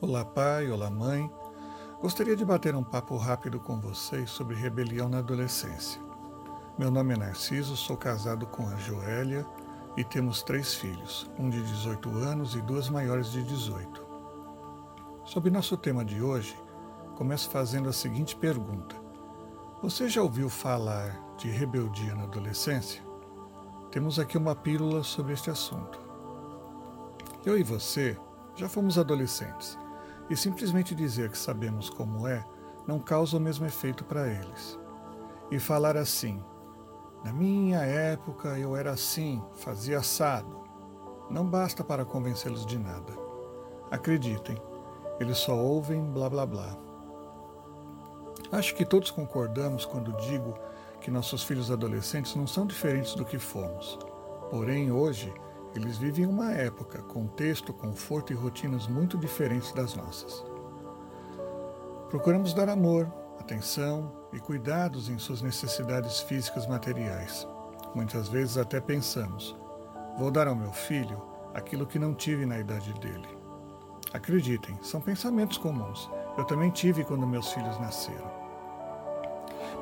Olá, pai, olá, mãe. Gostaria de bater um papo rápido com vocês sobre rebelião na adolescência. Meu nome é Narciso, sou casado com a Joélia e temos três filhos, um de 18 anos e duas maiores de 18. Sobre nosso tema de hoje, começo fazendo a seguinte pergunta: Você já ouviu falar de rebeldia na adolescência? Temos aqui uma pílula sobre este assunto. Eu e você já fomos adolescentes e simplesmente dizer que sabemos como é não causa o mesmo efeito para eles. E falar assim, na minha época eu era assim, fazia assado, não basta para convencê-los de nada. Acreditem, eles só ouvem blá blá blá. Acho que todos concordamos quando digo que nossos filhos adolescentes não são diferentes do que fomos. Porém, hoje, eles vivem uma época, contexto, conforto e rotinas muito diferentes das nossas. Procuramos dar amor, atenção e cuidados em suas necessidades físicas materiais. Muitas vezes até pensamos: vou dar ao meu filho aquilo que não tive na idade dele. Acreditem, são pensamentos comuns. Eu também tive quando meus filhos nasceram.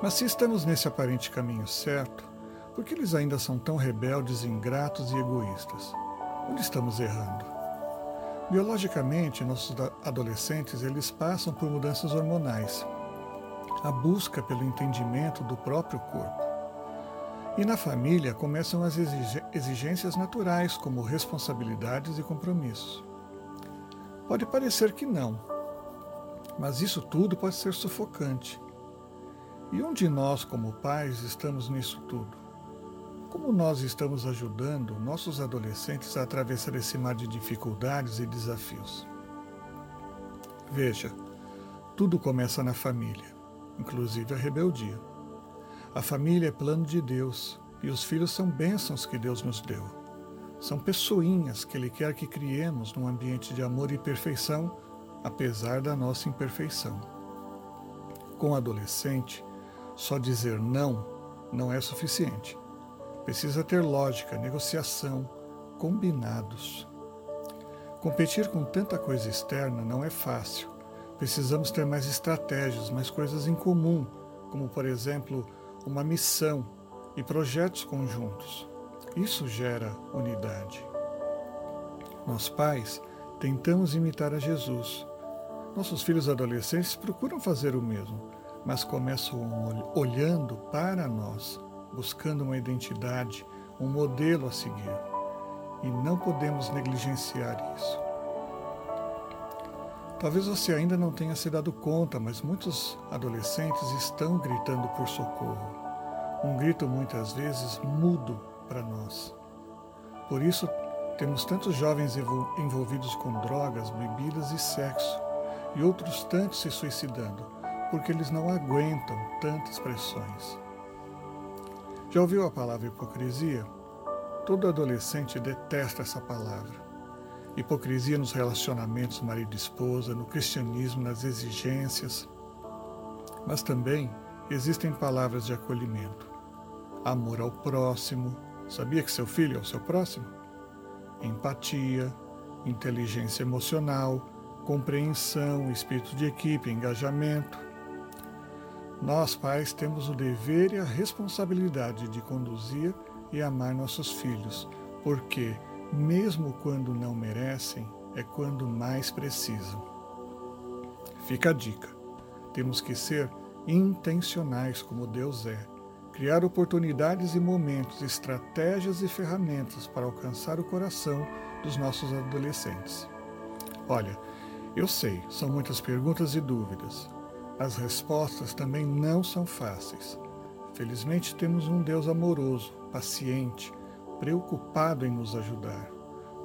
Mas se estamos nesse aparente caminho certo, por que eles ainda são tão rebeldes, ingratos e egoístas? Onde estamos errando? Biologicamente, nossos adolescentes eles passam por mudanças hormonais, a busca pelo entendimento do próprio corpo. E na família começam as exigências naturais, como responsabilidades e compromissos. Pode parecer que não, mas isso tudo pode ser sufocante. E onde nós, como pais, estamos nisso tudo? Como nós estamos ajudando nossos adolescentes a atravessar esse mar de dificuldades e desafios? Veja, tudo começa na família, inclusive a rebeldia. A família é plano de Deus e os filhos são bênçãos que Deus nos deu. São pessoinhas que Ele quer que criemos num ambiente de amor e perfeição, apesar da nossa imperfeição. Com o adolescente, só dizer não não é suficiente. Precisa ter lógica, negociação, combinados. Competir com tanta coisa externa não é fácil. Precisamos ter mais estratégias, mais coisas em comum, como, por exemplo, uma missão e projetos conjuntos. Isso gera unidade. Nós pais tentamos imitar a Jesus. Nossos filhos adolescentes procuram fazer o mesmo, mas começam olhando para nós buscando uma identidade, um modelo a seguir. E não podemos negligenciar isso. Talvez você ainda não tenha se dado conta, mas muitos adolescentes estão gritando por socorro. Um grito muitas vezes mudo para nós. Por isso, temos tantos jovens envolvidos com drogas, bebidas e sexo, e outros tantos se suicidando, porque eles não aguentam tantas pressões. Já ouviu a palavra hipocrisia? Todo adolescente detesta essa palavra. Hipocrisia nos relacionamentos marido e esposa, no cristianismo, nas exigências. Mas também existem palavras de acolhimento. Amor ao próximo. Sabia que seu filho é o seu próximo? Empatia, inteligência emocional, compreensão, espírito de equipe, engajamento. Nós, pais, temos o dever e a responsabilidade de conduzir e amar nossos filhos, porque, mesmo quando não merecem, é quando mais precisam. Fica a dica: temos que ser intencionais como Deus é, criar oportunidades e momentos, estratégias e ferramentas para alcançar o coração dos nossos adolescentes. Olha, eu sei, são muitas perguntas e dúvidas, as respostas também não são fáceis. Felizmente temos um Deus amoroso, paciente, preocupado em nos ajudar.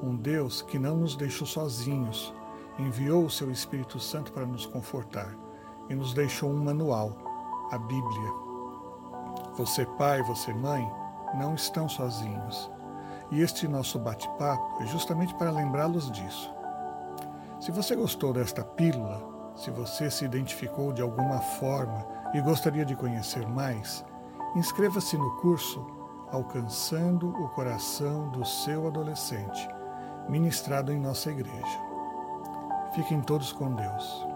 Um Deus que não nos deixou sozinhos, enviou o seu Espírito Santo para nos confortar e nos deixou um manual, a Bíblia. Você, pai, você, mãe, não estão sozinhos. E este nosso bate-papo é justamente para lembrá-los disso. Se você gostou desta pílula, se você se identificou de alguma forma e gostaria de conhecer mais, inscreva-se no curso Alcançando o Coração do Seu Adolescente, ministrado em nossa igreja. Fiquem todos com Deus.